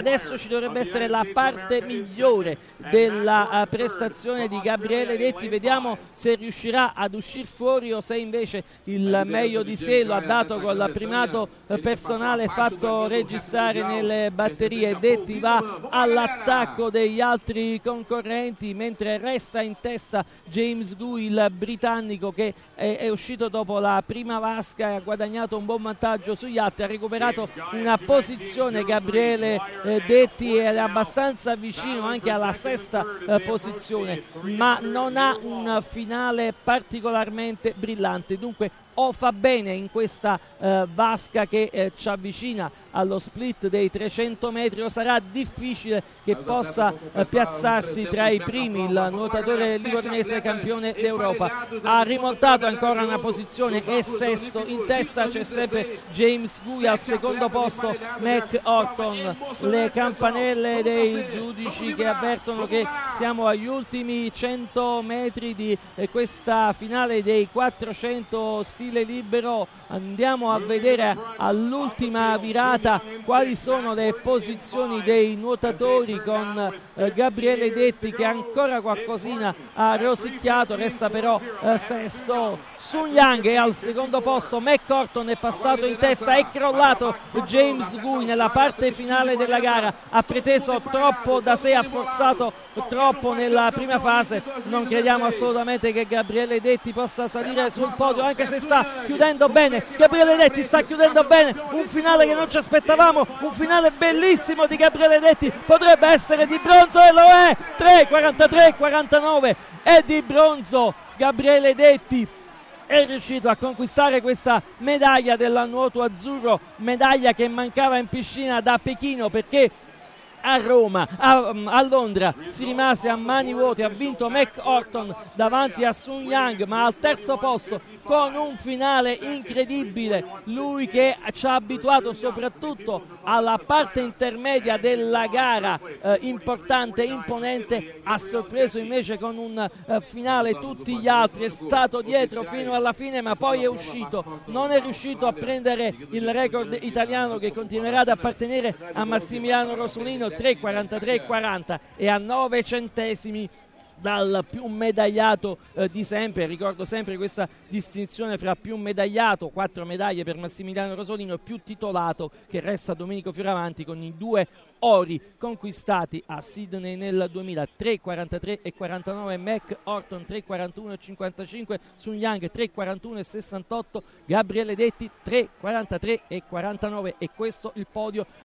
Adesso ci dovrebbe essere la parte migliore della uh, prestazione di Gabriele Detti, vediamo se riuscirà ad uscire fuori o se invece il meglio di sé lo ha dato con il primato personale fatto registrare nelle batterie. Detti va all'attacco degli altri concorrenti mentre resta in testa James Gu, il britannico che è, è uscito dopo la prima vasca e ha guadagnato un buon vantaggio sugli altri, ha recuperato una posizione Gabriele eh, Detti è abbastanza vicino anche alla sesta eh, posizione, ma non ha un finale particolarmente brillante. Dunque o fa bene in questa eh, vasca che eh, ci avvicina allo split dei 300 metri o sarà difficile che possa eh, piazzarsi tra i primi il nuotatore livornese campione d'Europa. Ha rimontato ancora una posizione è sesto in testa c'è sempre James Gui al secondo posto Mac Orton le campanelle dei giudici che avvertono che siamo agli ultimi 100 metri di eh, questa finale dei 400 stile libero andiamo a vedere all'ultima virata quali sono le posizioni dei nuotatori con eh, Gabriele Detti che ancora qualcosina ha rosicchiato, resta però eh, sesto. Sun Yang è al secondo posto, McCorton è passato in testa, è crollato James Gui nella parte finale della gara, ha preteso troppo da sé, ha forzato troppo nella prima fase, non crediamo assolutamente che Gabriele Detti possa salire sul podio anche se sta chiudendo bene, Gabriele Detti sta chiudendo bene, un finale che non ci aspettavamo, un finale bellissimo di Gabriele Detti, potrebbe essere di bronzo e lo è, 3, 43, 49 è di bronzo Gabriele Detti. È riuscito a conquistare questa medaglia del nuoto azzurro, medaglia che mancava in piscina da Pechino perché a Roma, a, a, Londra si rimase a mani vuote, ha vinto Mac Orton davanti a Sun Yang, ma al terzo posto con un finale incredibile, lui che ci ha abituato soprattutto alla parte intermedia della gara eh, importante, imponente, ha sorpreso invece con un eh, finale tutti gli altri, è stato dietro fino alla fine ma poi è uscito, non è riuscito a prendere il record italiano che continuerà ad appartenere a Massimiliano Rosolino 3,43,40 e a 9 centesimi dal più medagliato eh, di sempre, ricordo sempre questa distinzione fra più medagliato, quattro medaglie per Massimiliano Rosolino e più titolato che resta Domenico Fioravanti con i due ori conquistati a Sydney nel 2003, 43 e 49 Mac Orton 3,41 e 55 Sun Yang 3,41 e 68 Gabriele Detti 3,43 e 49 e questo il podio